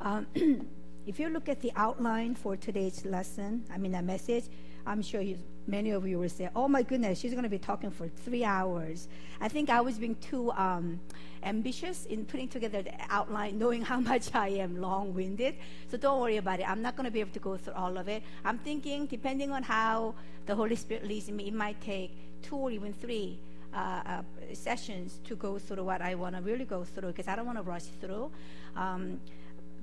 Um, if you look at the outline for today's lesson, I mean, a message, I'm sure you, many of you will say, oh my goodness, she's going to be talking for three hours. I think I was being too um, ambitious in putting together the outline, knowing how much I am long winded. So don't worry about it. I'm not going to be able to go through all of it. I'm thinking, depending on how the Holy Spirit leads me, it might take two or even three. Uh, uh, sessions to go through what I want to really go through because I don't want to rush through. Um,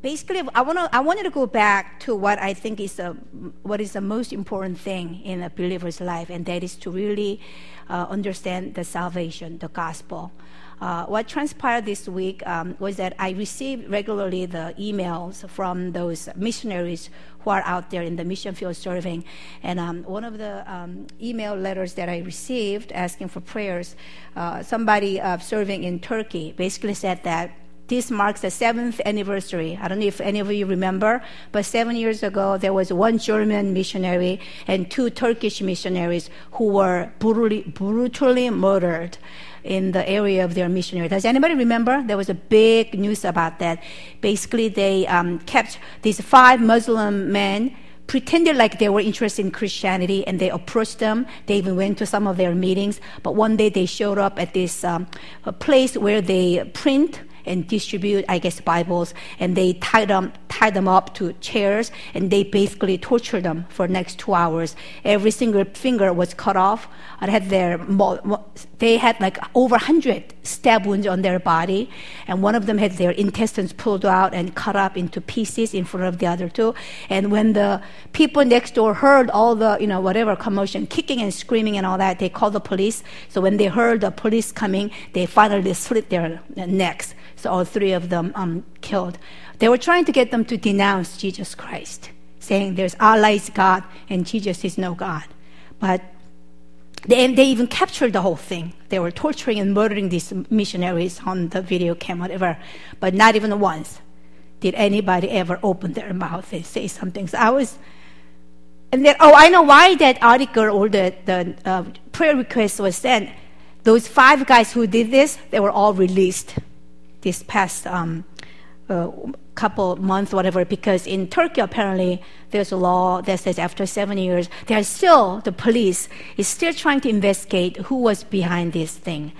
basically, I want to I wanted to go back to what I think is the what is the most important thing in a believer's life, and that is to really uh, understand the salvation, the gospel. Uh, what transpired this week um, was that I received regularly the emails from those missionaries who are out there in the mission field serving. And um, one of the um, email letters that I received asking for prayers, uh, somebody uh, serving in Turkey basically said that this marks the seventh anniversary. I don't know if any of you remember, but seven years ago, there was one German missionary and two Turkish missionaries who were brutally, brutally murdered in the area of their missionary. Does anybody remember? There was a big news about that. Basically, they um, kept these five Muslim men pretended like they were interested in Christianity and they approached them. They even went to some of their meetings. But one day they showed up at this um, place where they print and distribute, I guess, Bibles, and they tied them, tied them up to chairs, and they basically tortured them for the next two hours. Every single finger was cut off. I had their, they had like over 100 stab wounds on their body, and one of them had their intestines pulled out and cut up into pieces in front of the other two. And when the people next door heard all the, you know, whatever commotion, kicking and screaming and all that, they called the police. So when they heard the police coming, they finally slit their necks. So all three of them um, killed. They were trying to get them to denounce Jesus Christ, saying there's Allah is God and Jesus is no God. But they, they even captured the whole thing. They were torturing and murdering these missionaries on the video cam, whatever. But not even once did anybody ever open their mouth and say something. So I was, and then, oh, I know why that article or the, the uh, prayer request was sent. Those five guys who did this, they were all released this past um, uh, couple months, whatever, because in Turkey apparently there's a law that says after seven years, they are still the police is still trying to investigate who was behind this thing.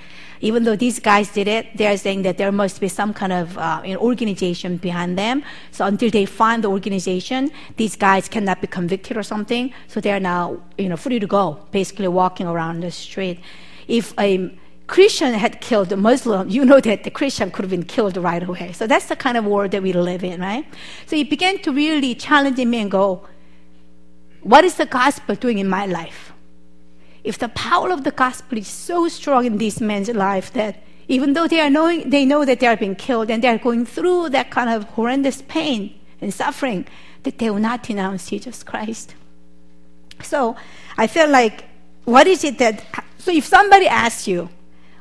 Even though these guys did it, they're saying that there must be some kind of uh, organization behind them. So until they find the organization, these guys cannot be convicted or something. So they are now, you know, free to go, basically walking around the street. If a Christian had killed a Muslim, you know that the Christian could have been killed right away. So that's the kind of world that we live in, right? So he began to really challenge me and go, what is the gospel doing in my life? If the power of the gospel is so strong in this man's life that even though they are knowing, they know that they are being killed and they are going through that kind of horrendous pain and suffering, that they will not denounce Jesus Christ. So I feel like, what is it that, so if somebody asks you,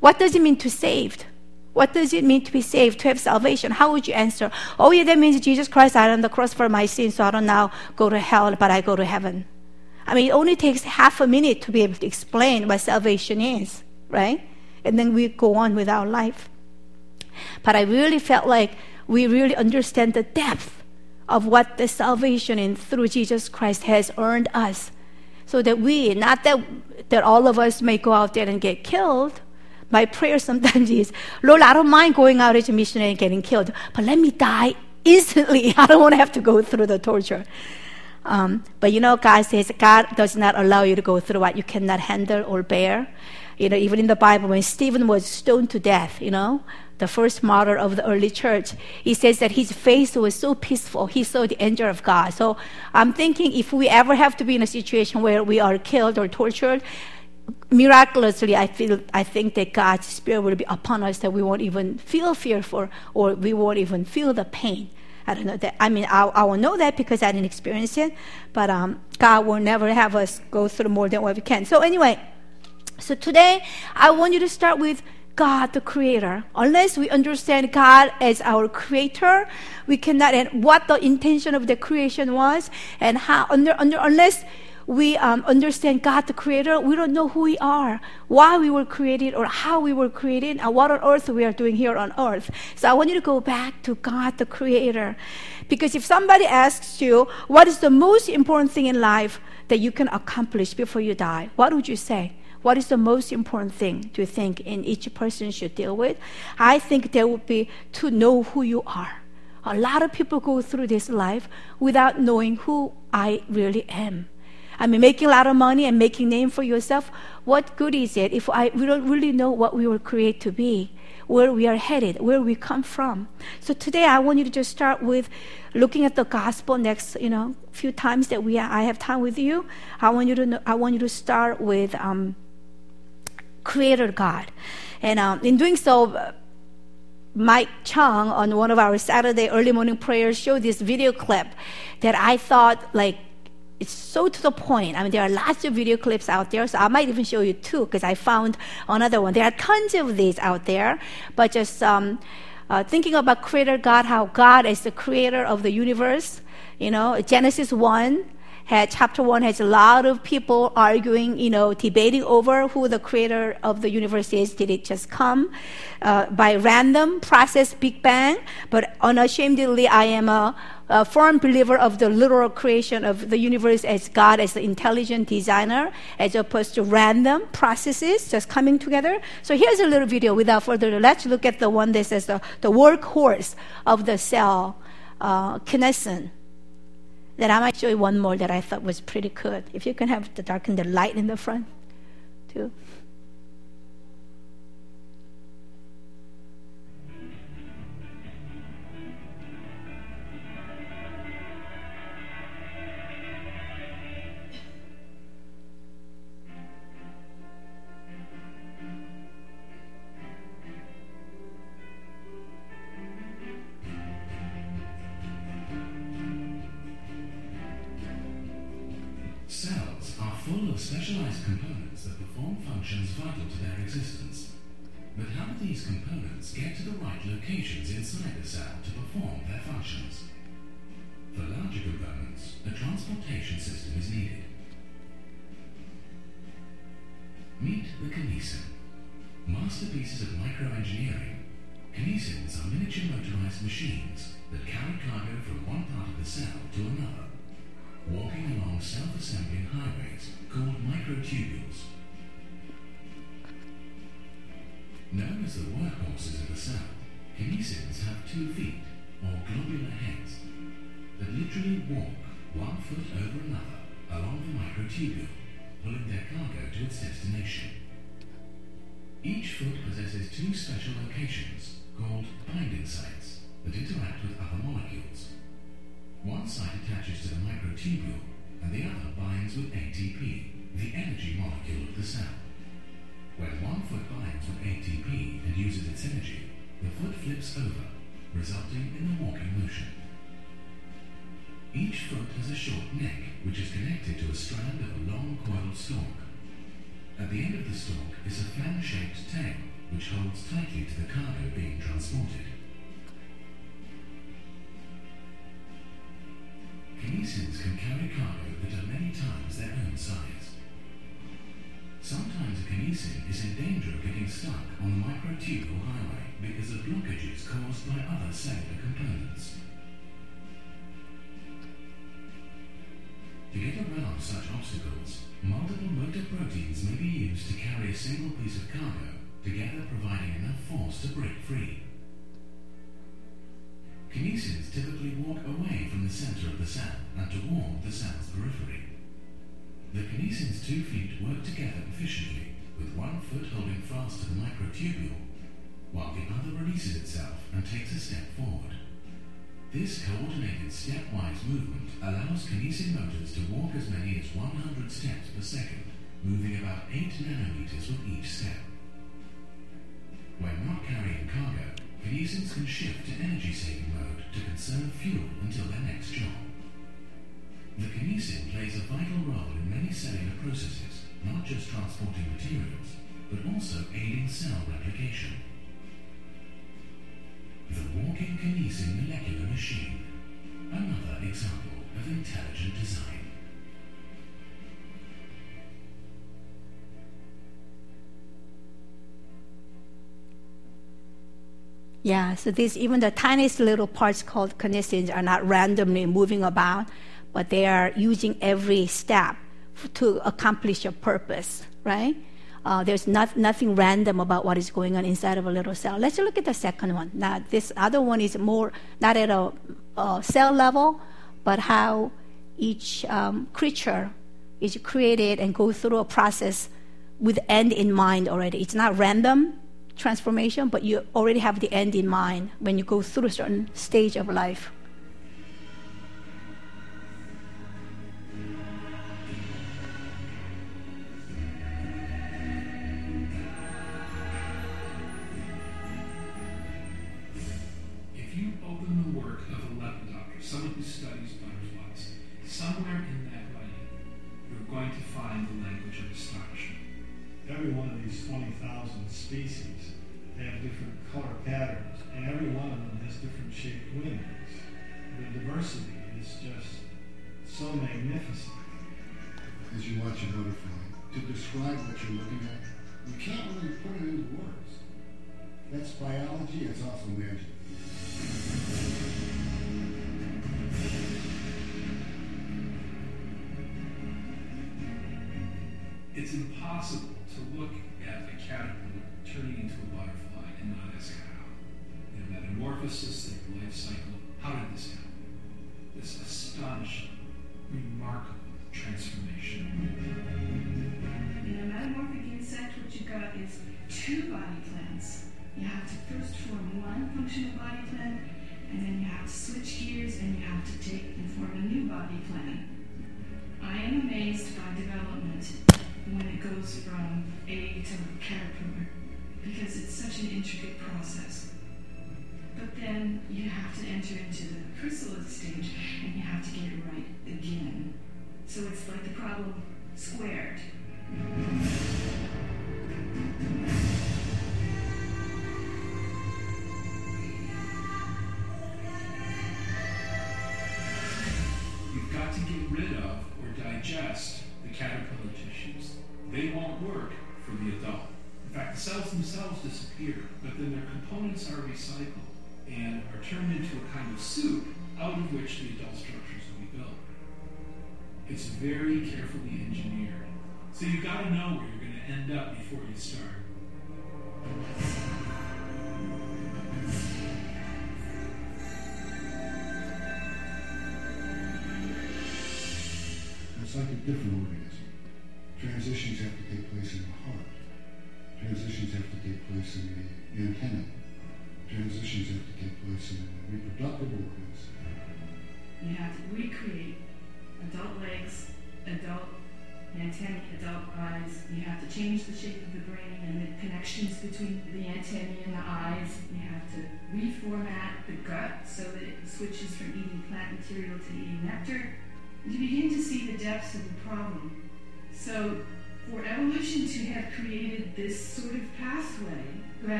what does it mean to be saved? What does it mean to be saved, to have salvation? How would you answer? Oh, yeah, that means Jesus Christ died on the cross for my sins, so I don't now go to hell, but I go to heaven. I mean, it only takes half a minute to be able to explain what salvation is, right? And then we go on with our life. But I really felt like we really understand the depth of what the salvation in through Jesus Christ has earned us. So that we, not that, that all of us may go out there and get killed, my prayer sometimes is, Lord, I don't mind going out as a missionary and getting killed, but let me die instantly. I don't want to have to go through the torture. Um, but you know, God says God does not allow you to go through what you cannot handle or bear. You know, even in the Bible, when Stephen was stoned to death, you know, the first martyr of the early church, he says that his face was so peaceful. He saw the angel of God. So I'm thinking if we ever have to be in a situation where we are killed or tortured, miraculously, I feel, I think that God's Spirit will be upon us that we won't even feel fearful or we won't even feel the pain. I don't know that. I mean, I, I will know that because I didn't experience it, but um, God will never have us go through more than what we can. So anyway, so today I want you to start with God, the Creator. Unless we understand God as our Creator, we cannot. And what the intention of the creation was, and how under, under unless we um, understand God the Creator, we don't know who we are, why we were created, or how we were created, and what on earth we are doing here on earth. So I want you to go back to God the Creator. Because if somebody asks you, what is the most important thing in life that you can accomplish before you die, what would you say? What is the most important thing to think in each person should deal with? I think there would be to know who you are. A lot of people go through this life without knowing who I really am. I mean, making a lot of money and making name for yourself, what good is it if I, we don't really know what we were created to be, where we are headed, where we come from? So today I want you to just start with looking at the gospel next, you know, few times that we I have time with you. I want you to know, I want you to start with um, Creator God, and um, in doing so. Mike Chung on one of our Saturday early morning prayers showed this video clip that I thought like it's so to the point. I mean, there are lots of video clips out there, so I might even show you two because I found another one. There are tons of these out there, but just um, uh, thinking about Creator God, how God is the creator of the universe. You know, Genesis 1 had, chapter 1 has a lot of people arguing, you know, debating over who the creator of the universe is. Did it just come uh, by random process, Big Bang? But unashamedly, I am a a firm believer of the literal creation of the universe as God as the intelligent designer, as opposed to random processes just coming together. So here's a little video without further ado. Let's look at the one that says the, the workhorse of the cell, uh, kinesin. Then I might show you one more that I thought was pretty good. If you can have the darken the light in the front, too. Specialized components that perform functions vital to their existence. But how do these components get to the right locations inside the cell to perform their functions? For larger components, a transportation system is needed. Meet the kinesin. Masterpieces of microengineering, kinesins are miniature motorized machines that carry cargo from one part of the cell to another walking along self-assembling highways called microtubules. Known as the workhorses of the cell, kinesins have two feet, or globular heads, that literally walk one foot over another along the microtubule, pulling their cargo to its destination. Each foot possesses two special locations called binding sites that interact with other molecules. One side attaches to the microtubule and the other binds with ATP, the energy molecule of the cell. When one foot binds with ATP and uses its energy, the foot flips over, resulting in a walking motion. Each foot has a short neck which is connected to a strand of a long coiled stalk. At the end of the stalk is a fan-shaped tail which holds tightly to the cargo being transported. Kinesins can carry cargo that are many times their own size. Sometimes a kinesin is in danger of getting stuck on the microtubule highway because of blockages caused by other cellular components. To get around such obstacles, multiple motor proteins may be used to carry a single piece of cargo, together providing enough force to break free. Kinesins typically walk away from the center of the cell and toward the cell's periphery. The kinesin's two feet work together efficiently, with one foot holding fast to the microtubule, while the other releases itself and takes a step forward. This coordinated stepwise movement allows kinesin motors to walk as many as 100 steps per second, moving about 8 nanometers with each step. When not carrying cargo, Kinesins can shift to energy-saving mode to conserve fuel until their next job. The kinesin plays a vital role in many cellular processes, not just transporting materials, but also aiding cell replication. The walking kinesin molecular machine, another example of intelligent design. Yeah, so these even the tiniest little parts called kinesins are not randomly moving about, but they are using every step to accomplish a purpose, right? Uh, there's not, nothing random about what is going on inside of a little cell. Let's look at the second one. Now, this other one is more not at a, a cell level, but how each um, creature is created and go through a process with end in mind already. It's not random transformation, but you already have the end in mind when you go through a certain stage of life.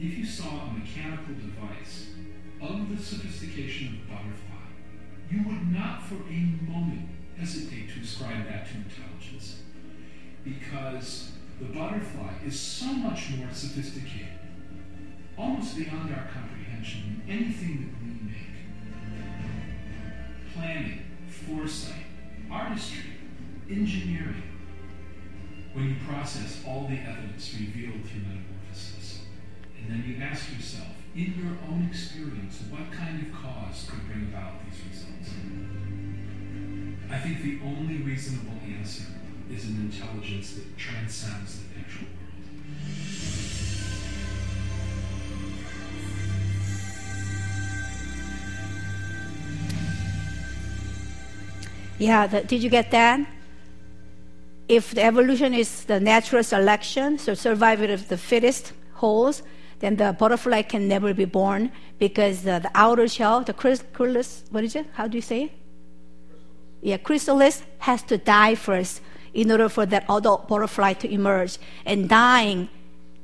If you saw a mechanical device of the sophistication of a butterfly, you would not for a moment hesitate to ascribe that to intelligence. Because the butterfly is so much more sophisticated, almost beyond our comprehension, than anything that we make. Planning, foresight, artistry, engineering. When you process all the evidence revealed through metamorphosis, and then you ask yourself, in your own experience, what kind of cause could bring about these results? I think the only reasonable answer is an intelligence that transcends the natural world. Yeah, the, did you get that? If the evolution is the natural selection, so survival of the fittest holds, then the butterfly can never be born because uh, the outer shell, the chrysalis, what is it? How do you say it? Yeah, chrysalis has to die first in order for that adult butterfly to emerge. And dying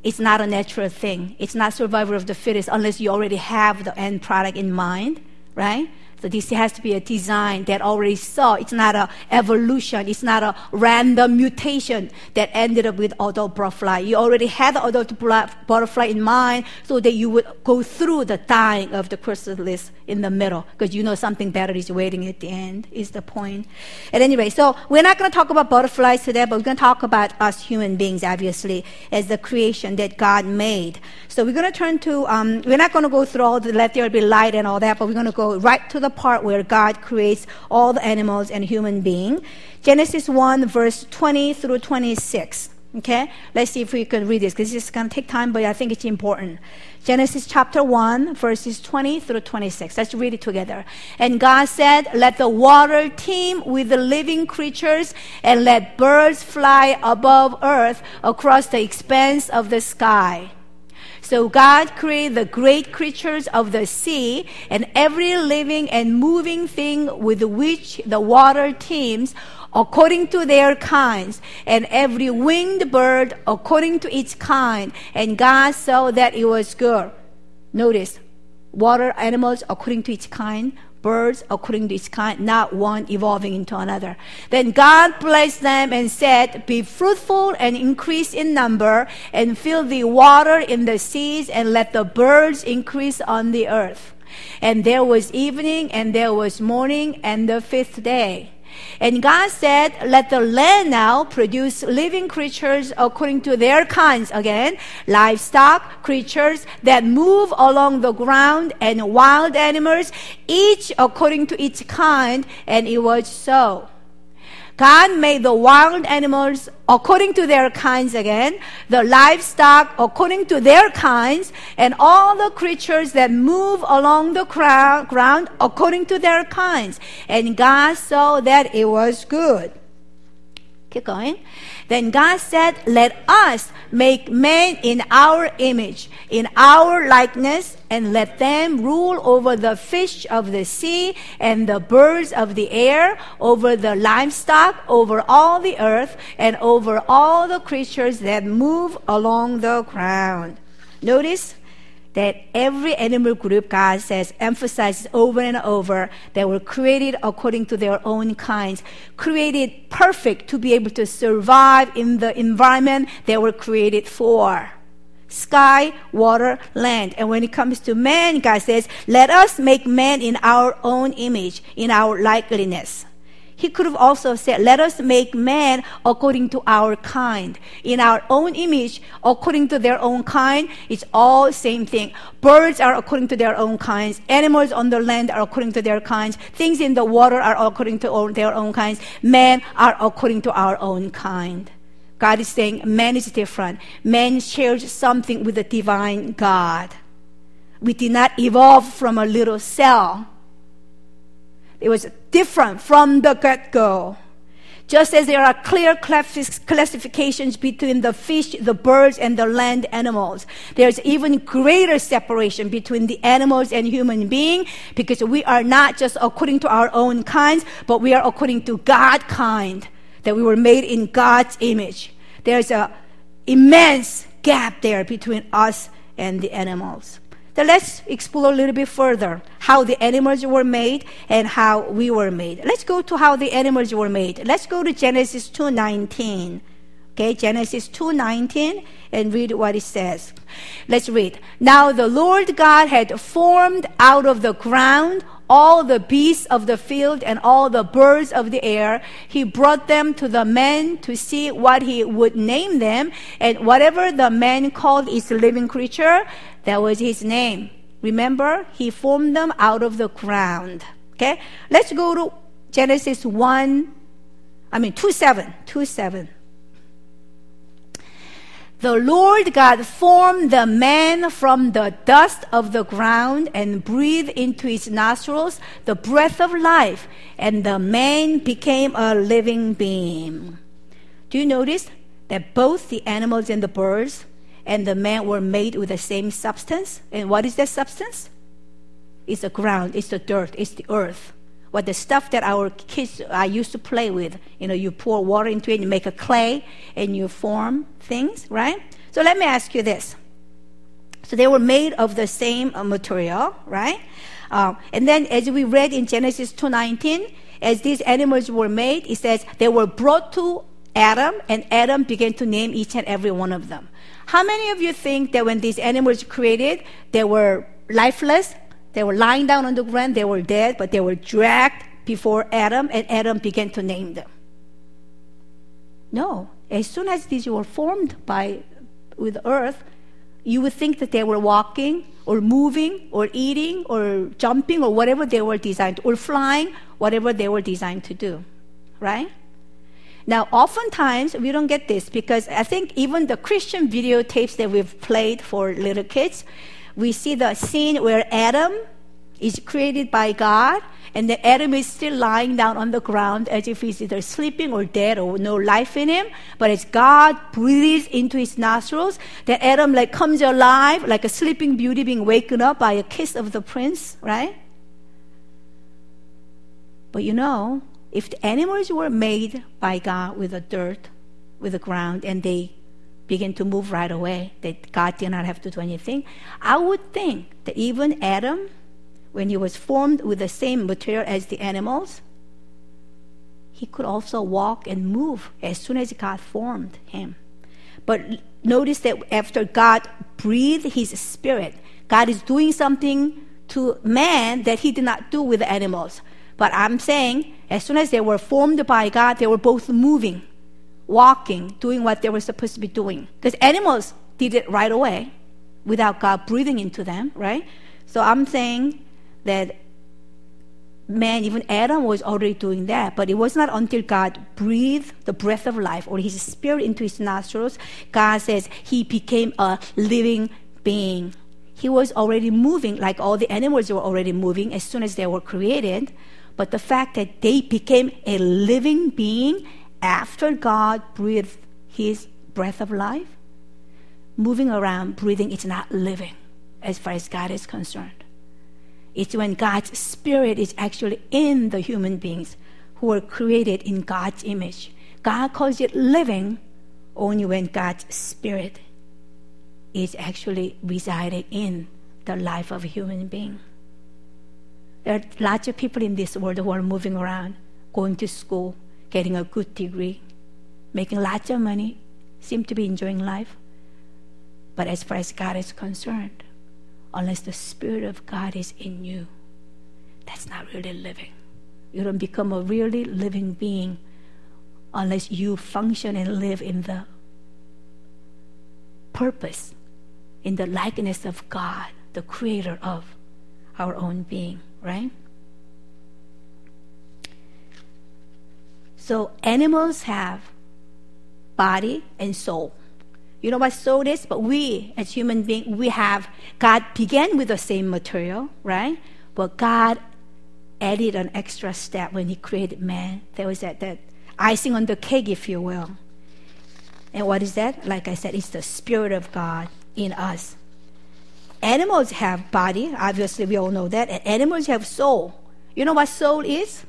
is not a natural thing. It's not survival of the fittest unless you already have the end product in mind, right? So this has to be a design that already saw. It's not a evolution. It's not a random mutation that ended up with adult butterfly. You already had adult butterfly in mind so that you would go through the dying of the chrysalis in the middle because you know something better is waiting at the end is the point. At any rate, so we're not going to talk about butterflies today, but we're going to talk about us human beings, obviously, as the creation that God made. So we're going to turn to, um, we're not going to go through all the let there be light and all that, but we're going to go right to the part where God creates all the animals and human being. Genesis 1, verse 20 through 26. Okay? Let's see if we can read this because this is going to take time, but I think it's important. Genesis chapter 1, verses 20 through 26. Let's read it together. And God said, Let the water teem with the living creatures, and let birds fly above earth across the expanse of the sky. So God created the great creatures of the sea and every living and moving thing with which the water teems according to their kinds, and every winged bird according to its kind. And God saw that it was good. Notice, water animals according to its kind, birds according to its kind, not one evolving into another. Then God blessed them and said, Be fruitful and increase in number, and fill the water in the seas, and let the birds increase on the earth. And there was evening, and there was morning, and the fifth day. And God said, Let the land now produce living creatures according to their kinds. Again, livestock, creatures that move along the ground, and wild animals, each according to its kind. And it was so. God made the wild animals according to their kinds again, the livestock according to their kinds, and all the creatures that move along the ground according to their kinds. And God saw that it was good. Keep going. Then God said, Let us make man in our image, in our likeness, and let them rule over the fish of the sea and the birds of the air, over the livestock, over all the earth, and over all the creatures that move along the ground. Notice that every animal group, God says, emphasizes over and over that were created according to their own kinds, created perfect to be able to survive in the environment they were created for. Sky, water, land. And when it comes to man, God says, let us make man in our own image, in our likeness. He could have also said, Let us make man according to our kind. In our own image, according to their own kind, it's all same thing. Birds are according to their own kinds. Animals on the land are according to their kinds. Things in the water are according to their own kinds. Men are according to our own kind. God is saying man is different. Man shares something with the divine God. We did not evolve from a little cell it was different from the get go. Just as there are clear classifications between the fish, the birds, and the land animals, there's even greater separation between the animals and human being because we are not just according to our own kinds, but we are according to God kind, that we were made in God's image. There's an immense gap there between us and the animals. Then let's explore a little bit further how the animals were made and how we were made. Let's go to how the animals were made. Let's go to Genesis 2:19. Okay, Genesis 2:19 and read what it says. Let's read. Now the Lord God had formed out of the ground all the beasts of the field and all the birds of the air. He brought them to the man to see what he would name them, and whatever the man called his living creature, that was his name. Remember, he formed them out of the ground. Okay? Let's go to Genesis 1, I mean 2 7. 2 7. The Lord God formed the man from the dust of the ground and breathed into his nostrils the breath of life, and the man became a living being. Do you notice that both the animals and the birds and the man were made with the same substance. And what is that substance? It's the ground, it's the dirt, it's the earth. What the stuff that our kids I used to play with. You know, you pour water into it, you make a clay, and you form things, right? So let me ask you this. So they were made of the same uh, material, right? Uh, and then, as we read in Genesis 2:19, as these animals were made, it says they were brought to Adam, and Adam began to name each and every one of them. How many of you think that when these animals were created, they were lifeless? They were lying down on the ground, they were dead, but they were dragged before Adam, and Adam began to name them. No. As soon as these were formed by with earth, you would think that they were walking or moving or eating or jumping or whatever they were designed or flying, whatever they were designed to do. Right? Now, oftentimes we don't get this because I think even the Christian videotapes that we've played for little kids, we see the scene where Adam is created by God and the Adam is still lying down on the ground as if he's either sleeping or dead or no life in him. But as God breathes into his nostrils, the Adam like comes alive like a sleeping beauty being waken up by a kiss of the prince, right? But you know, if the animals were made by God with the dirt, with the ground, and they begin to move right away, that God did not have to do anything, I would think that even Adam when he was formed with the same material as the animals, he could also walk and move as soon as God formed him. But notice that after God breathed his spirit, God is doing something to man that he did not do with the animals. But I'm saying, as soon as they were formed by God, they were both moving, walking, doing what they were supposed to be doing. Because animals did it right away without God breathing into them, right? So I'm saying that man, even Adam was already doing that, but it was not until God breathed the breath of life or his spirit into his nostrils, God says he became a living being. He was already moving like all the animals were already moving as soon as they were created. But the fact that they became a living being after God breathed his breath of life, moving around, breathing, it's not living as far as God is concerned. It's when God's Spirit is actually in the human beings who are created in God's image. God calls it living only when God's Spirit is actually residing in the life of a human being. There are lots of people in this world who are moving around, going to school, getting a good degree, making lots of money, seem to be enjoying life. But as far as God is concerned, unless the Spirit of God is in you, that's not really living. You don't become a really living being unless you function and live in the purpose, in the likeness of God, the creator of our own being, right? So animals have body and soul. You know what soul is? But we, as human beings, we have, God began with the same material, right? But God added an extra step when He created man. There was that, that icing on the cake, if you will. And what is that? Like I said, it's the Spirit of God in us. Animals have body, obviously we all know that, and animals have soul. You know what soul is?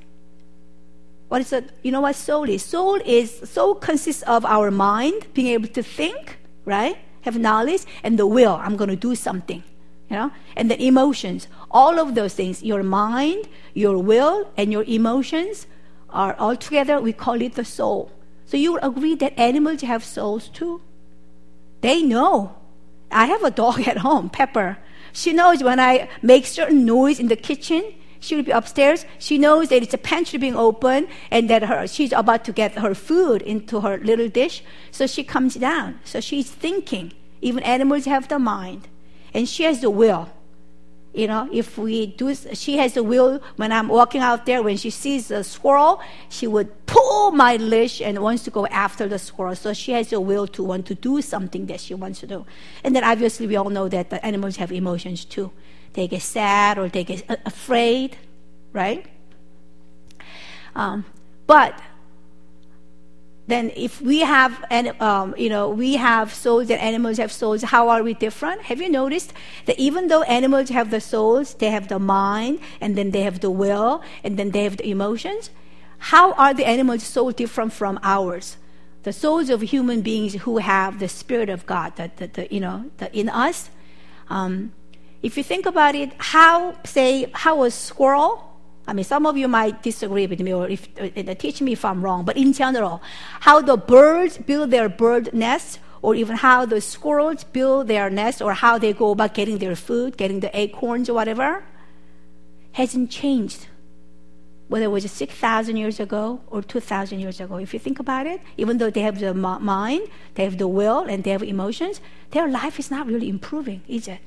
What is it? You know what soul is? Soul is soul consists of our mind being able to think, right? Have knowledge and the will. I'm going to do something, you know? And the emotions. All of those things, your mind, your will, and your emotions are all together. We call it the soul. So you agree that animals have souls too? They know. I have a dog at home, Pepper. She knows when I make certain noise in the kitchen, she will be upstairs. She knows that it's a pantry being open and that her, she's about to get her food into her little dish. So she comes down. So she's thinking. Even animals have the mind. And she has the will. You know, if we do, she has the will when I'm walking out there, when she sees a squirrel, she would pull my leash and wants to go after the squirrel. So she has the will to want to do something that she wants to do. And then obviously we all know that the animals have emotions too they get sad or they get afraid, right? Um, but then if we have, and um, you know, we have souls and animals have souls, how are we different? Have you noticed that even though animals have the souls, they have the mind, and then they have the will, and then they have the emotions? How are the animals so different from ours? The souls of human beings who have the spirit of God, that the, the, you know, the, in us. Um, if you think about it, how say how a squirrel I mean, some of you might disagree with me or if, uh, teach me if I'm wrong, but in general, how the birds build their bird nests, or even how the squirrels build their nests, or how they go about getting their food, getting the acorns or whatever, hasn't changed. Whether it was 6,000 years ago or 2,000 years ago. If you think about it, even though they have the mind, they have the will, and they have emotions, their life is not really improving, is it?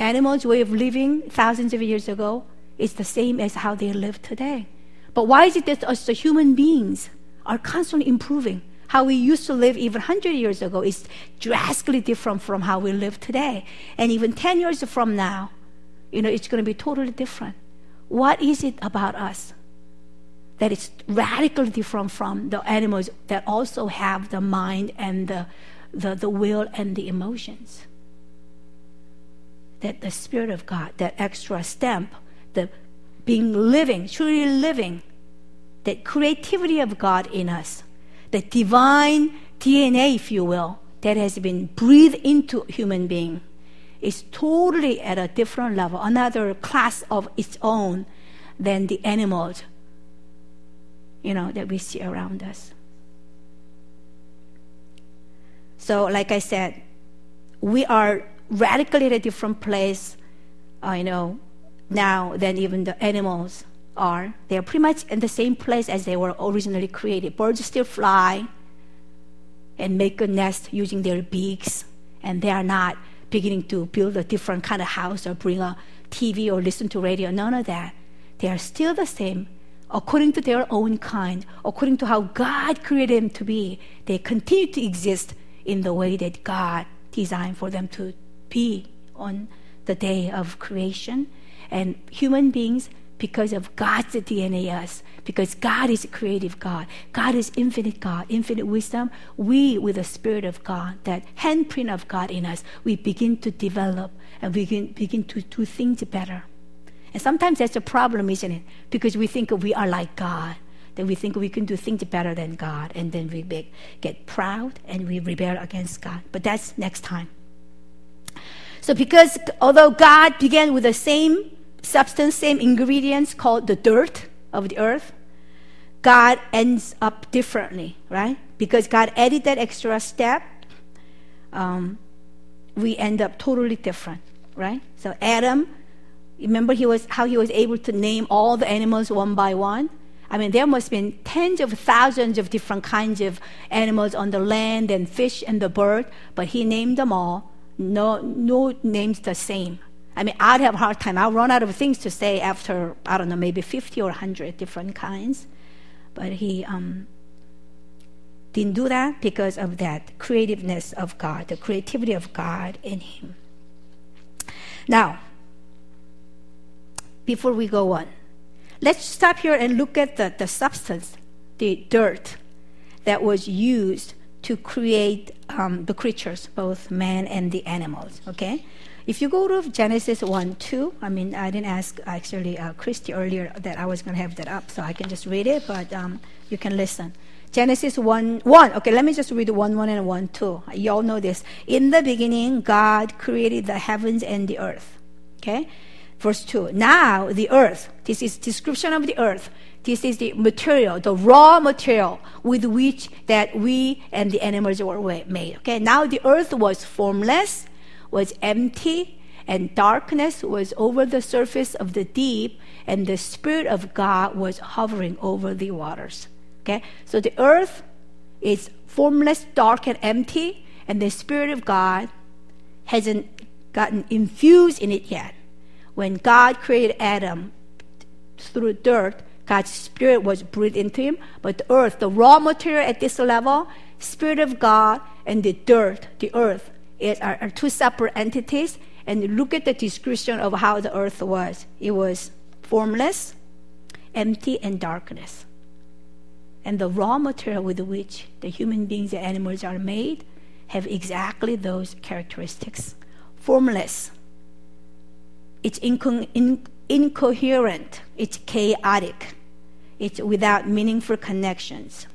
Animals' way of living thousands of years ago is the same as how they live today. But why is it that us, the human beings, are constantly improving? How we used to live even 100 years ago is drastically different from how we live today. And even 10 years from now, you know, it's going to be totally different. What is it about us that is radically different from the animals that also have the mind and the, the, the will and the emotions? That the Spirit of God, that extra stamp, the being living, truly living, that creativity of God in us, the divine DNA, if you will, that has been breathed into human being is totally at a different level, another class of its own than the animals, you know, that we see around us. So, like I said, we are radically at a different place, uh, you know, now than even the animals are. They are pretty much in the same place as they were originally created. Birds still fly and make a nest using their beaks, and they are not beginning to build a different kind of house or bring a TV or listen to radio. None of that. They are still the same according to their own kind, according to how God created them to be. They continue to exist in the way that God designed for them to be on the day of creation. And human beings, because of God's DNA us, because God is a creative God, God is infinite God, infinite wisdom, we, with the Spirit of God, that handprint of God in us, we begin to develop and we begin, begin to do things better. And sometimes that's a problem, isn't it? Because we think we are like God. That we think we can do things better than God, and then we get proud and we rebel against God. But that's next time. So, because although God began with the same substance, same ingredients called the dirt of the earth, God ends up differently, right? Because God added that extra step, um, we end up totally different, right? So Adam, remember he was how he was able to name all the animals one by one. I mean, there must have been tens of thousands of different kinds of animals on the land and fish and the bird, but he named them all. No, no names the same. I mean, I'd have a hard time. I'll run out of things to say after, I don't know, maybe 50 or 100 different kinds. But he um, didn't do that because of that creativeness of God, the creativity of God in him. Now, before we go on, let's stop here and look at the, the substance, the dirt that was used to create um, the creatures, both man and the animals. Okay? If you go to Genesis 1 2, I mean, I didn't ask actually uh, Christy earlier that I was going to have that up, so I can just read it, but um, you can listen. Genesis 1 1. Okay, let me just read 1 1 and 1 2. You all know this. In the beginning, God created the heavens and the earth. Okay? Verse 2. Now, the earth, this is description of the earth. This is the material, the raw material with which that we and the animals were made. Okay? Now, the earth was formless was empty, and darkness was over the surface of the deep, and the Spirit of God was hovering over the waters. Okay? So the earth is formless, dark, and empty, and the Spirit of God hasn't gotten infused in it yet. When God created Adam through dirt, God's Spirit was breathed into him, but the earth, the raw material at this level, Spirit of God and the dirt, the earth, it are, are two separate entities. And look at the description of how the earth was. It was formless, empty, and darkness. and the raw material with which the human beings and animals are made have exactly those characteristics formless, it's inco- in- incoherent, it's chaotic, it's without meaningful connections.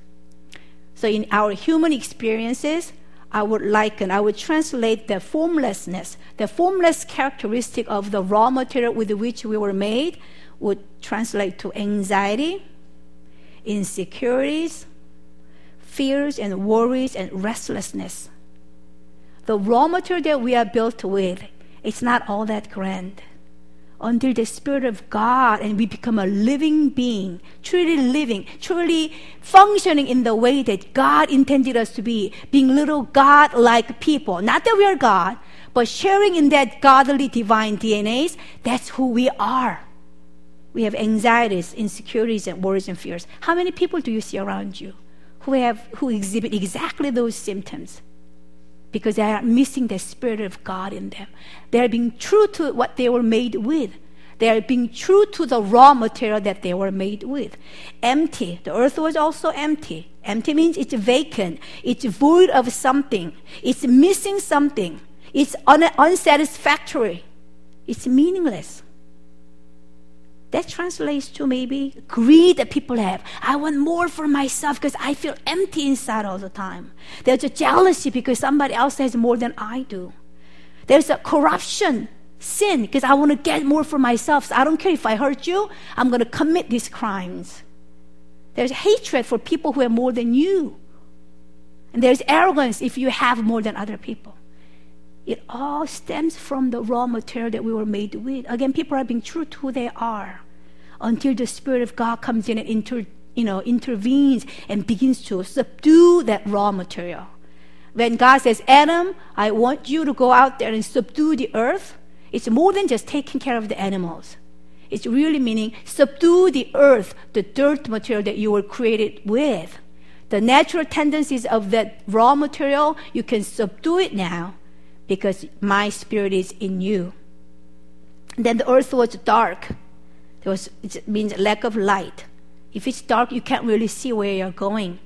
So, in our human experiences, I would liken, I would translate the formlessness, the formless characteristic of the raw material with which we were made, would translate to anxiety, insecurities, fears, and worries, and restlessness. The raw material that we are built with, it's not all that grand. Until the Spirit of God and we become a living being, truly living, truly functioning in the way that God intended us to be, being little God like people. Not that we are God, but sharing in that godly divine DNAs, that's who we are. We have anxieties, insecurities, and worries and fears. How many people do you see around you who have who exhibit exactly those symptoms? Because they are missing the spirit of God in them. They are being true to what they were made with. They are being true to the raw material that they were made with. Empty. The earth was also empty. Empty means it's vacant. It's void of something. It's missing something. It's un- unsatisfactory. It's meaningless. That translates to maybe greed that people have. I want more for myself because I feel empty inside all the time. There's a jealousy because somebody else has more than I do. There's a corruption, sin, because I want to get more for myself. So I don't care if I hurt you, I'm going to commit these crimes. There's hatred for people who have more than you. And there's arrogance if you have more than other people. It all stems from the raw material that we were made with. Again, people are being true to who they are until the Spirit of God comes in and inter, you know, intervenes and begins to subdue that raw material. When God says, Adam, I want you to go out there and subdue the earth, it's more than just taking care of the animals. It's really meaning subdue the earth, the dirt material that you were created with. The natural tendencies of that raw material, you can subdue it now because my spirit is in you. Then the earth was dark. Was, it means lack of light. If it's dark, you can't really see where you're going.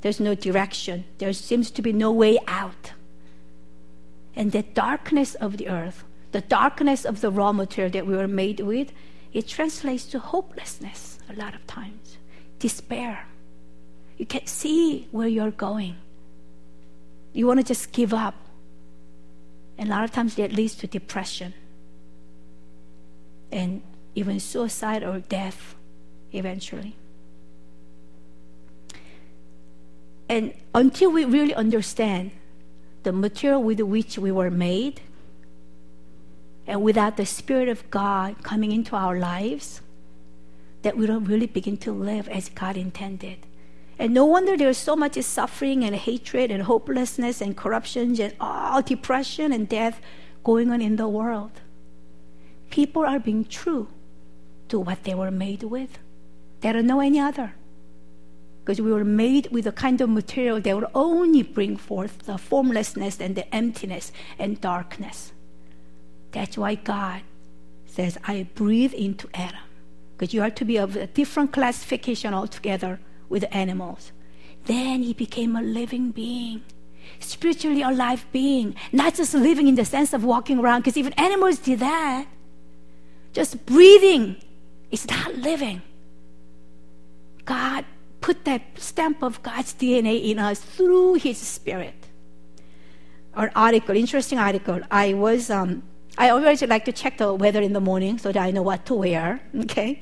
There's no direction. There seems to be no way out. And the darkness of the earth, the darkness of the raw material that we were made with, it translates to hopelessness a lot of times, despair. You can't see where you're going. You want to just give up. And a lot of times that leads to depression. And even suicide or death eventually. And until we really understand the material with which we were made, and without the Spirit of God coming into our lives, that we don't really begin to live as God intended. And no wonder there's so much suffering and hatred and hopelessness and corruption and all depression and death going on in the world. People are being true to what they were made with. They don't know any other. Because we were made with a kind of material that would only bring forth the formlessness and the emptiness and darkness. That's why God says, I breathe into Adam. Because you are to be of a different classification altogether with animals. Then he became a living being, spiritually alive being, not just living in the sense of walking around, because even animals did that. Just breathing is not living. God put that stamp of God's DNA in us through His Spirit. An article, interesting article. I was, um, I always like to check the weather in the morning so that I know what to wear. Okay,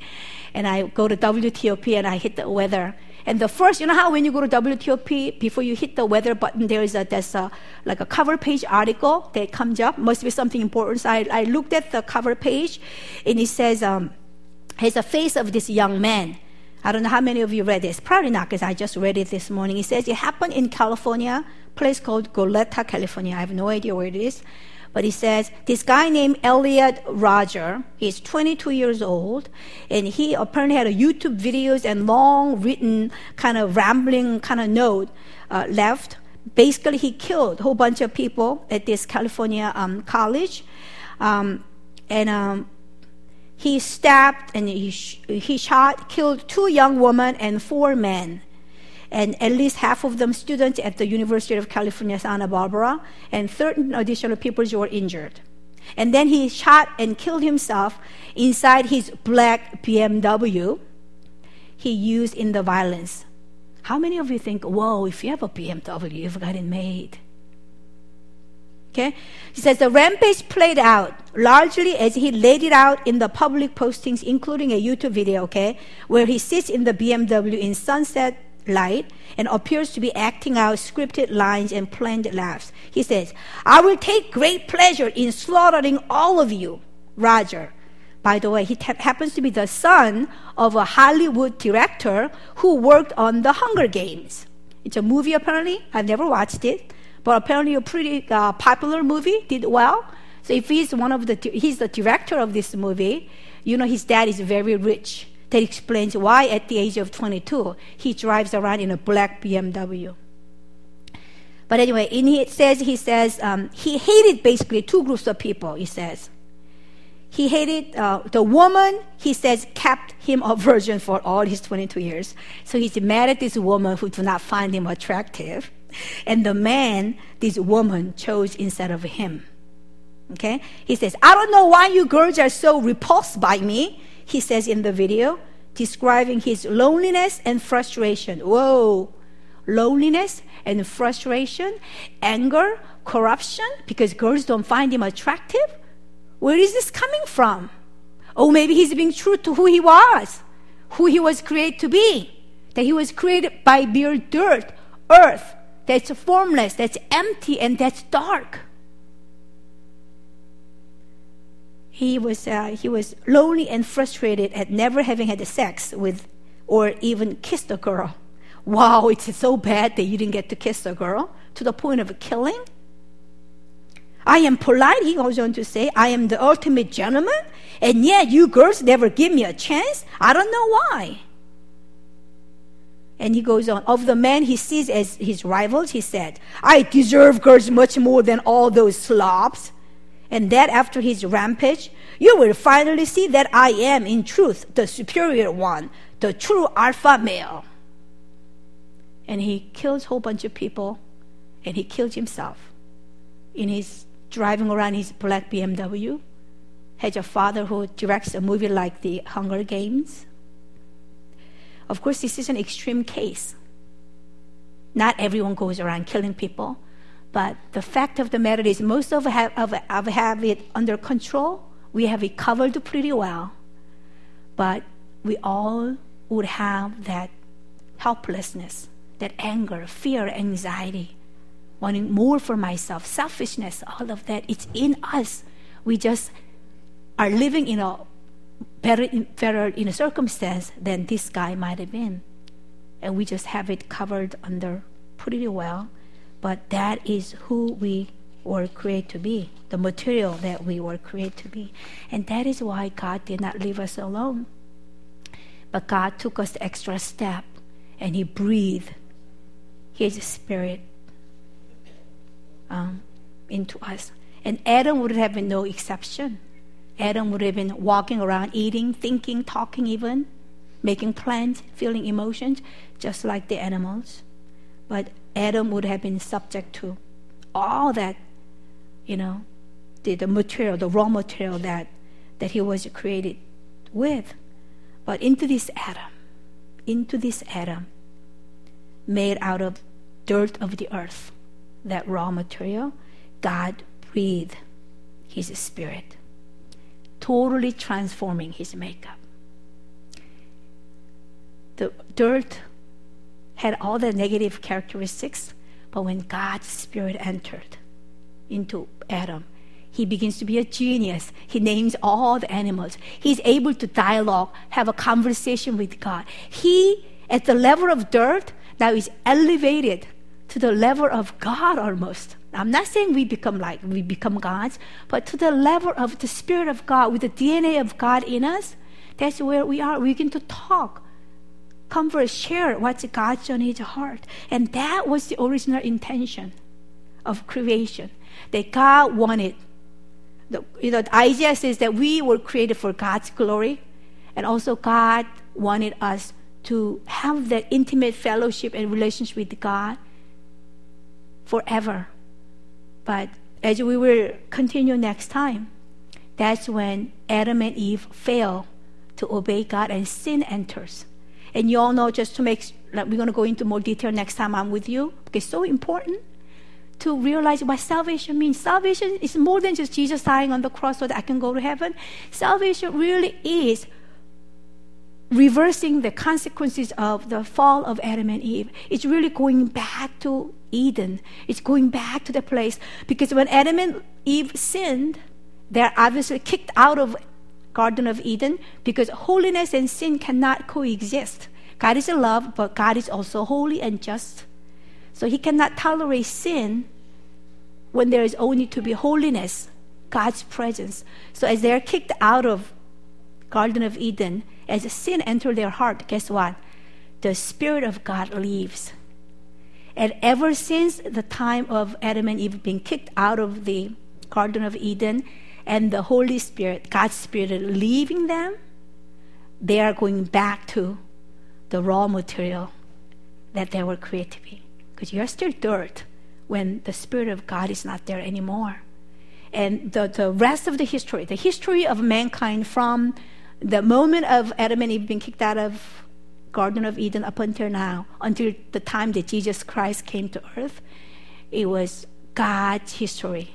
and I go to WTOP and I hit the weather. And the first, you know how when you go to WTOP, before you hit the weather button, there is a there's a like a cover page article that comes up. Must be something important. So I, I looked at the cover page, and it says, um, has a face of this young man. I don't know how many of you read this. Probably not, because I just read it this morning. It says it happened in California, place called Goleta, California. I have no idea where it is. But he says this guy named Elliot Rodger, he's 22 years old, and he apparently had a YouTube videos and long written kind of rambling kind of note uh, left. Basically, he killed a whole bunch of people at this California um, college, um, and um, he stabbed and he, sh- he shot, killed two young women and four men. and at least half of them students at the University of California, Santa Barbara, and 13 additional people were injured. And then he shot and killed himself inside his black BMW he used in the violence. How many of you think, whoa, if you have a BMW, you've got it made? Okay? He says the rampage played out largely as he laid it out in the public postings, including a YouTube video, okay, where he sits in the BMW in sunset light and appears to be acting out scripted lines and planned laughs. He says, I will take great pleasure in slaughtering all of you, Rodger. By the way, he t- happens to be the son of a Hollywood director who worked on The Hunger Games. It's a movie, apparently. I've never watched it, but apparently a pretty uh, popular movie, did well. So if he's one of the, he's the director of this movie, you know his dad is very rich that explains why at the age of 22 he drives around in a black BMW. But anyway, in it says he says um, he hated basically two groups of people. He says he hated uh, the woman. He says kept him a virgin for all his 22 years. So he's mad at this woman who do not find him attractive, and the man this woman chose instead of him. Okay, he says I don't know why you girls are so repulsed by me he says in the video, describing his loneliness and frustration. Whoa, loneliness and frustration, anger, corruption, because girls don't find him attractive? Where is this coming from? Oh, maybe he's being true to who he was, who he was created to be. That he was created by mere dirt, earth, that's formless, that's empty, and that's dark. he was, uh, he was lonely and frustrated at never having had sex with or even kissed a girl. Wow, it's so bad that you didn't get to kiss a girl to the point of killing. I am polite, he goes on to say. I am the ultimate gentleman, and yet you girls never give me a chance. I don't know why. And he goes on, of the men he sees as his rivals, he said, I deserve girls much more than all those slobs and that after his rampage, you will finally see that I am, in truth, the superior one, the true alpha male. And he kills a whole bunch of people, and he kills himself in his driving around his black BMW. Has a father who directs a movie like The Hunger Games. Of course, this is an extreme case. Not everyone goes around killing people. But the fact of the matter is, most of us have, of, of have it under control. We have it covered pretty well. But we all would have that helplessness, that anger, fear, anxiety, wanting more for myself, selfishness, all of that. It's in us. We just are living in a better, better in a circumstance than this guy might have been. And we just have it covered under pretty well but that is who we were created to be, the material that we were created to be. And that is why God did not leave us alone. But God took us the extra step and He breathed His Spirit um, into us. And Adam would have been no exception. Adam would have been walking around, eating, thinking, talking, even, making plans, feeling emotions, just like the animals. But Adam would have been subject to all that, you know, the, the material, the raw material that, that he was created with. But into this Adam, into this Adam, made out of dirt of the earth, that raw material, God breathed his spirit, totally transforming his makeup. The dirt had all the negative characteristics, but when God's Spirit entered into Adam, he begins to be a genius. He names all the animals. He's able to dialogue, have a conversation with God. He, at the level of dirt, now is elevated to the level of God almost. I'm not saying we become like we become gods, but to the level of the Spirit of God with the DNA of God in us. That's where we are. We begin to talk comfort, share what's God's on his heart. And that was the original intention of creation. That God wanted. The, you know, Isaiah says that we were created for God's glory. And also God wanted us to have that intimate fellowship and relationship with God forever. But as we will continue next time, that's when Adam and Eve fail to obey God and sin enters. And you all know, just to make, like we're going to go into more detail next time I'm with you, because it's so important to realize what salvation means. Salvation is more than just Jesus dying on the cross so that I can go to heaven. Salvation really is reversing the consequences of the fall of Adam and Eve. It's really going back to Eden. It's going back to the place because when Adam and Eve sinned, they're obviously kicked out of Garden of Eden because holiness and sin cannot coexist. God is a love, but God is also holy and just. So he cannot tolerate sin when there is only to be holiness, God's presence. So as they're kicked out of Garden of Eden, as sin enters their heart, guess what? The Spirit of God leaves. And ever since the time of Adam and Eve being kicked out of the Garden of Eden and the Holy Spirit, God's Spirit leaving them, they are going back to the raw material that they were created be. Because you're still dirt when the Spirit of God is not there anymore. And the, the rest of the history, the history of mankind from the moment of Adam and Eve being kicked out of Garden of Eden up until now, until the time that Jesus Christ came to earth, it was God's history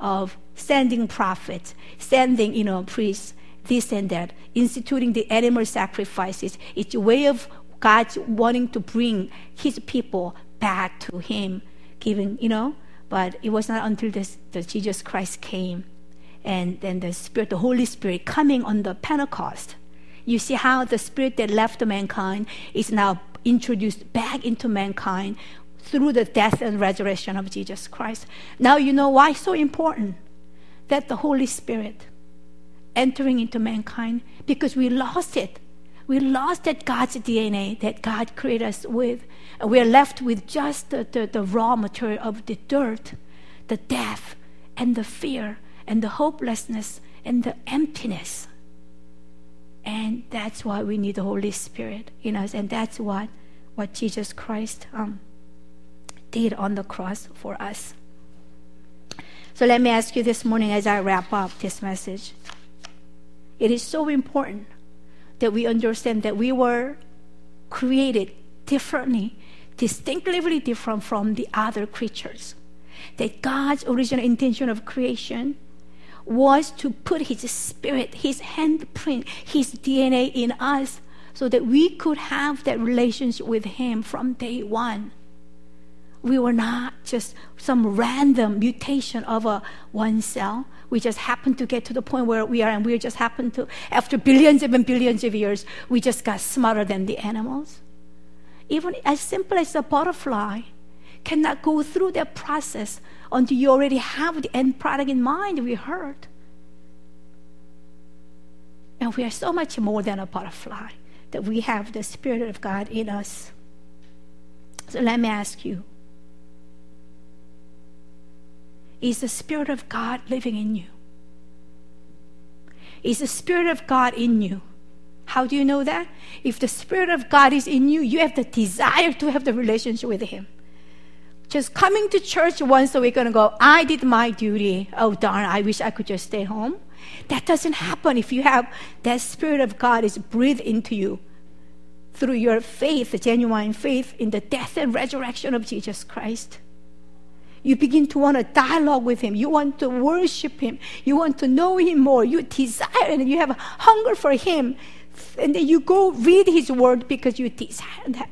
of sending prophets, sending, you know, priests, this and that, instituting the animal sacrifices. It's a way of God wanting to bring his people back to him, giving, you know, but it was not until this, that Jesus Christ came and then the Spirit, the Holy Spirit coming on the Pentecost. You see how the Spirit that left mankind is now introduced back into mankind through the death and resurrection of Jesus Christ. Now you know why so important that the Holy Spirit entering into mankind because we lost it. We lost that God's DNA that God created us with. We are left with just the, the, the raw material of the dirt, the death, and the fear and the hopelessness and the emptiness. And that's why we need the Holy Spirit in us. And that's what, what Jesus Christ um, did on the cross for us. So let me ask you this morning as I wrap up this message. It is so important that we understand that we were created differently, distinctively different from the other creatures. That God's original intention of creation was to put his spirit, his handprint, his DNA in us so that we could have that relationship with him from day one. We were not just some random mutation of a one cell. We just happened to get to the point where we are, and we just happened to, after billions and billions of years, we just got smarter than the animals. Even as simple as a butterfly cannot go through that process until you already have the end product in mind, we heard. And we are so much more than a butterfly, that we have the Spirit of God in us. So let me ask you Is the Spirit of God living in you? Is the Spirit of God in you? How do you know that? If the Spirit of God is in you, you have the desire to have the relationship with Him just coming to church once a week and go, I did my duty. Oh, darn, I wish I could just stay home. That doesn't happen if you have that Spirit of God is breathed into you through your faith, genuine faith in the death and resurrection of Jesus Christ. You begin to want to dialogue with Him. You want to worship Him. You want to know Him more. You desire and you have a hunger for Him. And then you go read His Word because you desire that.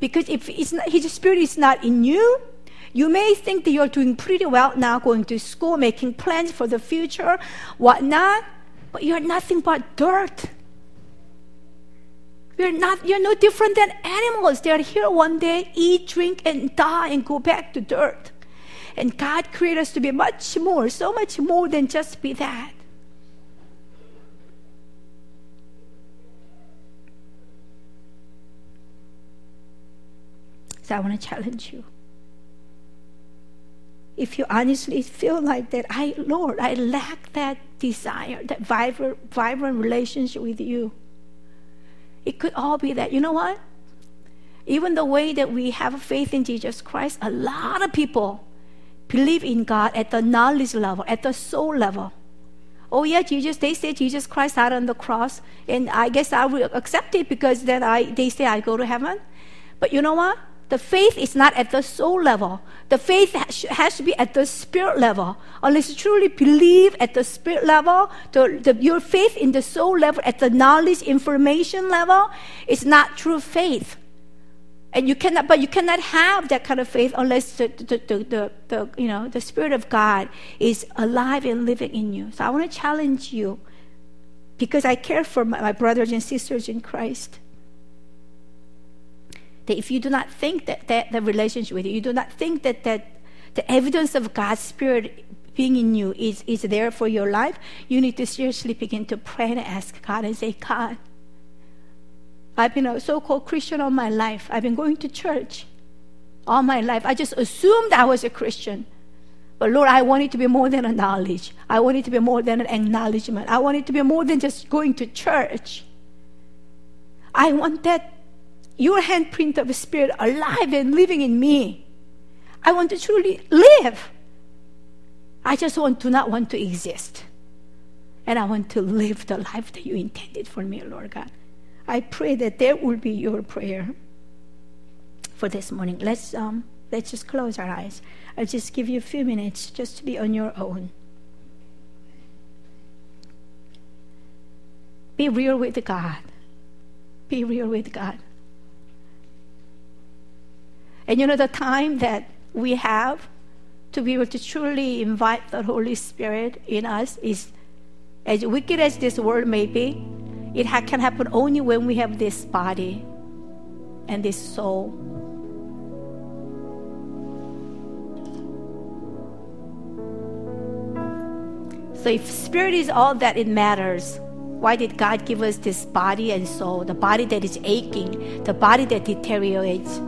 Because if not, His Spirit is not in you, you may think that you're doing pretty well now, going to school, making plans for the future, whatnot, but you're nothing but dirt. You're not. You're no different than animals. They're here one day, eat, drink, and die, and go back to dirt. And God created us to be much more, so much more than just be that. So I want to challenge you. If you honestly feel like that, I, Lord, I lack that desire, that vibrant, vibrant relationship with you. It could all be that. You know what? Even the way that we have faith in Jesus Christ, a lot of people believe in God at the knowledge level, at the soul level. Oh yeah, Jesus. They say Jesus Christ died on the cross, and I guess I will accept it because then I they say I go to heaven. But you know what? The faith is not at the soul level. The faith has to be at the spirit level. Unless you truly believe at the spirit level, the, the, your faith in the soul level, at the knowledge, information level, is not true faith. And you cannot, but you cannot have that kind of faith unless the, the, the, the, you know, the Spirit of God is alive and living in you. So I want to challenge you because I care for my, my brothers and sisters in Christ. That if you do not think that, that the relationship with you, you do not think that, that the evidence of God's Spirit being in you is, is there for your life, you need to seriously begin to pray and ask God and say, God, I've been a so called Christian all my life. I've been going to church all my life. I just assumed I was a Christian. But Lord, I want it to be more than a knowledge. I want it to be more than an acknowledgement. I want it to be more than just going to church. I want that your handprint of Spirit alive and living in me. I want to truly live. I just want to not want to exist. And I want to live the life that you intended for me, Lord God. I pray that that will be your prayer for this morning. Let's um, let's just close our eyes. I'll just give you a few minutes just to be on your own. Be real with God. Be real with God. And you know the time that we have to be able to truly invite the Holy Spirit in us is as wicked as this world may be, it ha- can happen only when we have this body and this soul. So, if spirit is all that it matters, why did God give us this body and soul? The body that is aching, the body that deteriorates,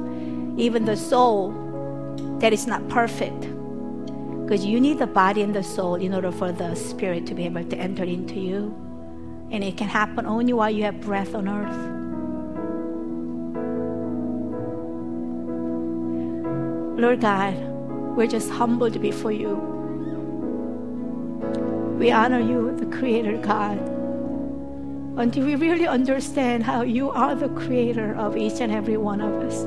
even the soul that is not perfect. Because you need the body and the soul in order for the spirit to be able to enter into you. And it can happen only while you have breath on earth. Lord God, we're just humbled before you. We honor you, the Creator God. Until we really understand how you are the Creator of each and every one of us,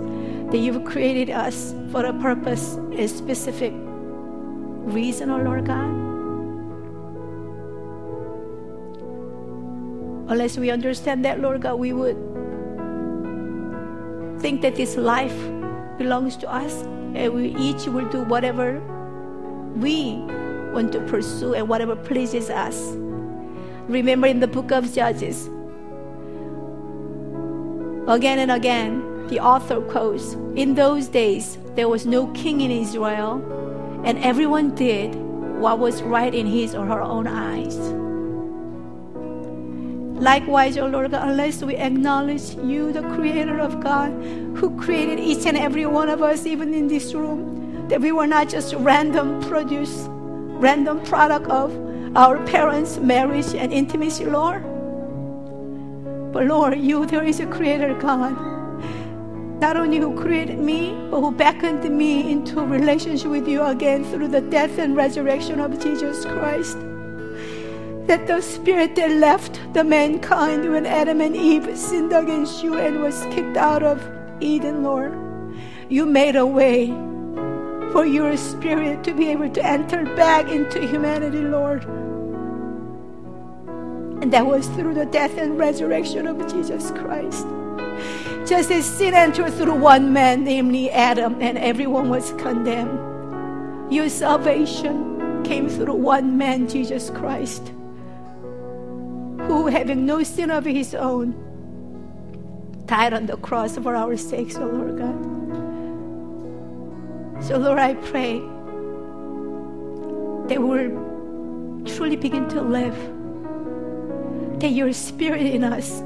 that you've created us for a purpose, a specific reason, oh Lord God. Unless we understand that, Lord God, we would think that this life belongs to us and we each will do whatever we want to pursue and whatever pleases us. Remember in the book of Judges, again and again, the author quotes In those days, there was no king in Israel, and everyone did what was right in his or her own eyes. Likewise, O oh Lord God, unless we acknowledge you, the Creator of God, who created each and every one of us, even in this room, that we were not just random produce, random product of our parents' marriage and intimacy, Lord. But Lord, you, there is a Creator God. Not only who created me, but who beckoned me into relationship with you again through the death and resurrection of Jesus Christ that the spirit that left the mankind when Adam and Eve sinned against you and was kicked out of Eden, Lord. You made a way for your spirit to be able to enter back into humanity, Lord. And that was through the death and resurrection of Jesus Christ. Just as sin entered through one man, namely Adam, and everyone was condemned, your salvation came through one man, Jesus Christ who, having no sin of his own, died on the cross for our sakes, O oh Lord God. So, Lord, I pray that we'll truly begin to live, that your spirit in us,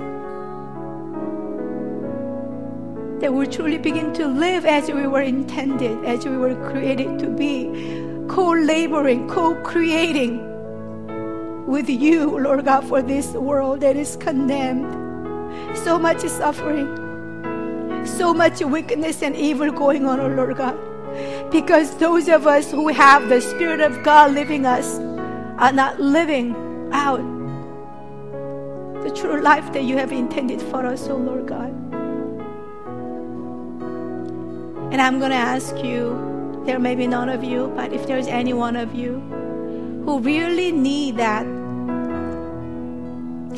that we'll truly begin to live as we were intended, as we were created to be, co laboring, co creating with you, Lord God, for this world that is condemned. So much suffering, so much wickedness and evil going on, oh Lord God. Because those of us who have the Spirit of God living us are not living out the true life that you have intended for us, oh Lord God. And I'm going to ask you, there may be none of you, but if there's any one of you who really need that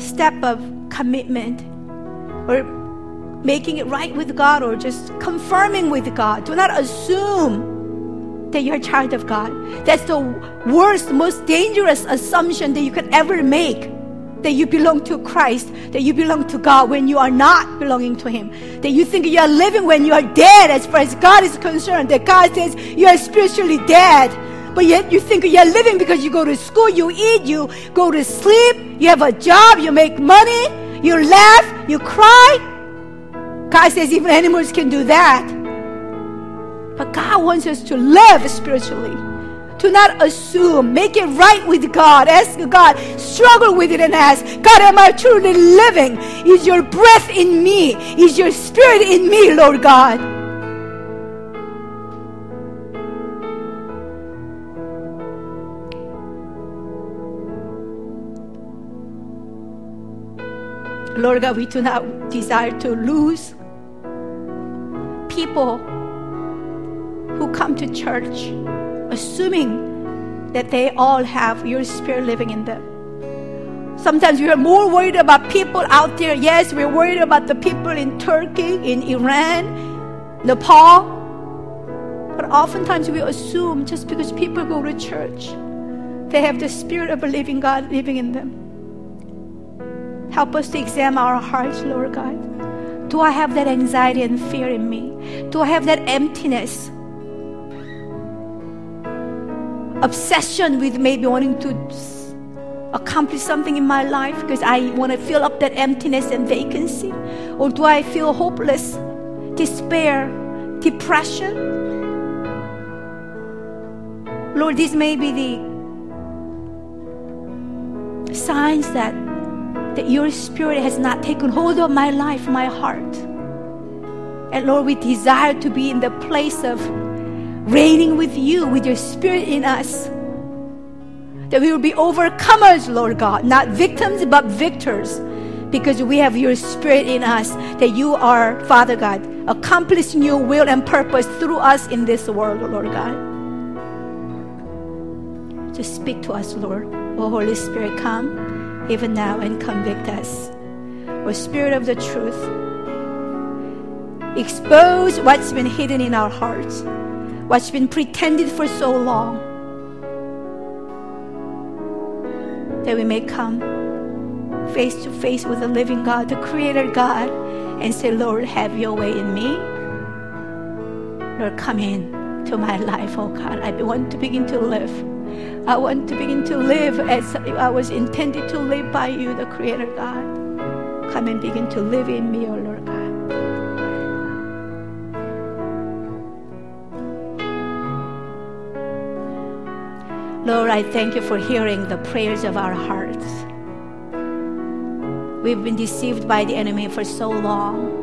step of commitment or making it right with God or just confirming with God, do not assume that you're a child of God. That's the worst, most dangerous assumption that you could ever make that you belong to Christ, that you belong to God when you are not belonging to Him, that you think you are living when you are dead as far as God is concerned, that God says you are spiritually dead. But yet you think you're living because you go to school, you eat, you go to sleep, you have a job, you make money, you laugh, you cry. God says even animals can do that. But God wants us to live spiritually. Do not assume. Make it right with God. Ask God. Struggle with it and ask God, am I truly living? Is your breath in me? Is your spirit in me, Lord God? Lord God, we do not desire to lose people who come to church assuming that they all have your spirit living in them. Sometimes we are more worried about people out there. Yes, we're worried about the people in Turkey, in Iran, Nepal. But oftentimes we assume just because people go to church, they have the spirit of a living God living in them. Help us to examine our hearts, Lord God. Do I have that anxiety and fear in me? Do I have that emptiness? Obsession with maybe wanting to accomplish something in my life because I want to fill up that emptiness and vacancy? Or do I feel hopeless, despair, depression? Lord, these may be the signs that that your spirit has not taken hold of my life, my heart. And Lord, we desire to be in the place of reigning with you, with your spirit in us. That we will be overcomers, Lord God, not victims, but victors. Because we have your spirit in us, that you are, Father God, accomplishing your will and purpose through us in this world, Lord God. Just speak to us, Lord. Oh, Holy Spirit, come even now and convict us. Oh, Spirit of the truth, expose what's been hidden in our hearts, what's been pretended for so long, that we may come face to face with the living God, the Creator God, and say, Lord, have your way in me. Lord, come in to my life, oh God. I want to begin to live I want to begin to live as I was intended to live by you, the Creator God. Come and begin to live in me, oh Lord God. Lord, I thank you for hearing the prayers of our hearts. We've been deceived by the enemy for so long.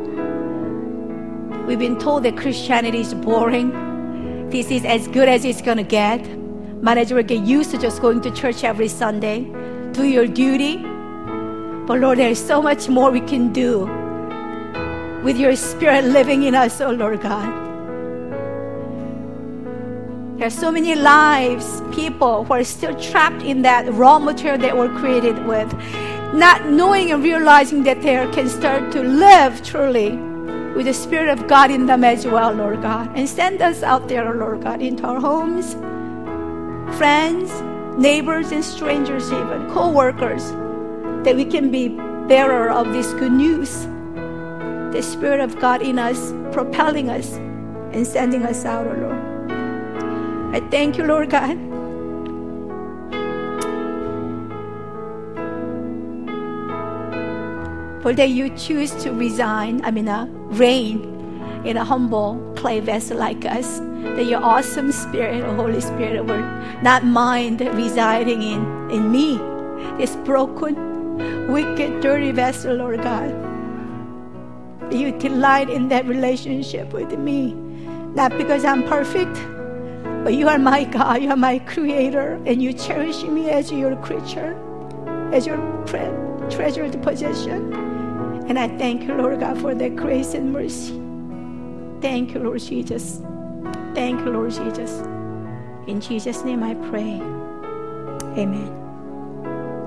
We've been told that Christianity is boring. This is as good as it's going to get as well get used to just going to church every Sunday. Do your duty. But Lord, there is so much more we can do with your spirit living in us, oh Lord God. There are so many lives, people who are still trapped in that raw material that we're created with, not knowing and realizing that they can start to live truly with the Spirit of God in them as well, Lord God. And send us out there, Lord God, into our homes friends, neighbors, and strangers, even co workers, that we can be bearer of this good news. The Spirit of God in us, propelling us and sending us out, O Lord. I thank you, Lord God. For that you choose to resign, I mean, uh, reign in a humble clay vessel like us that your awesome spirit, Holy Spirit, will not mind residing in, in me, this broken, wicked, dirty vessel, Lord God. You delight in that relationship with me. Not because I'm perfect, but you are my God, you are my creator, and you cherish me as your creature, as your pre- treasured possession. And I thank you, Lord God, for that grace and mercy. Thank you, Lord Jesus. Thank you, Lord Jesus. In Jesus' name I pray. Amen.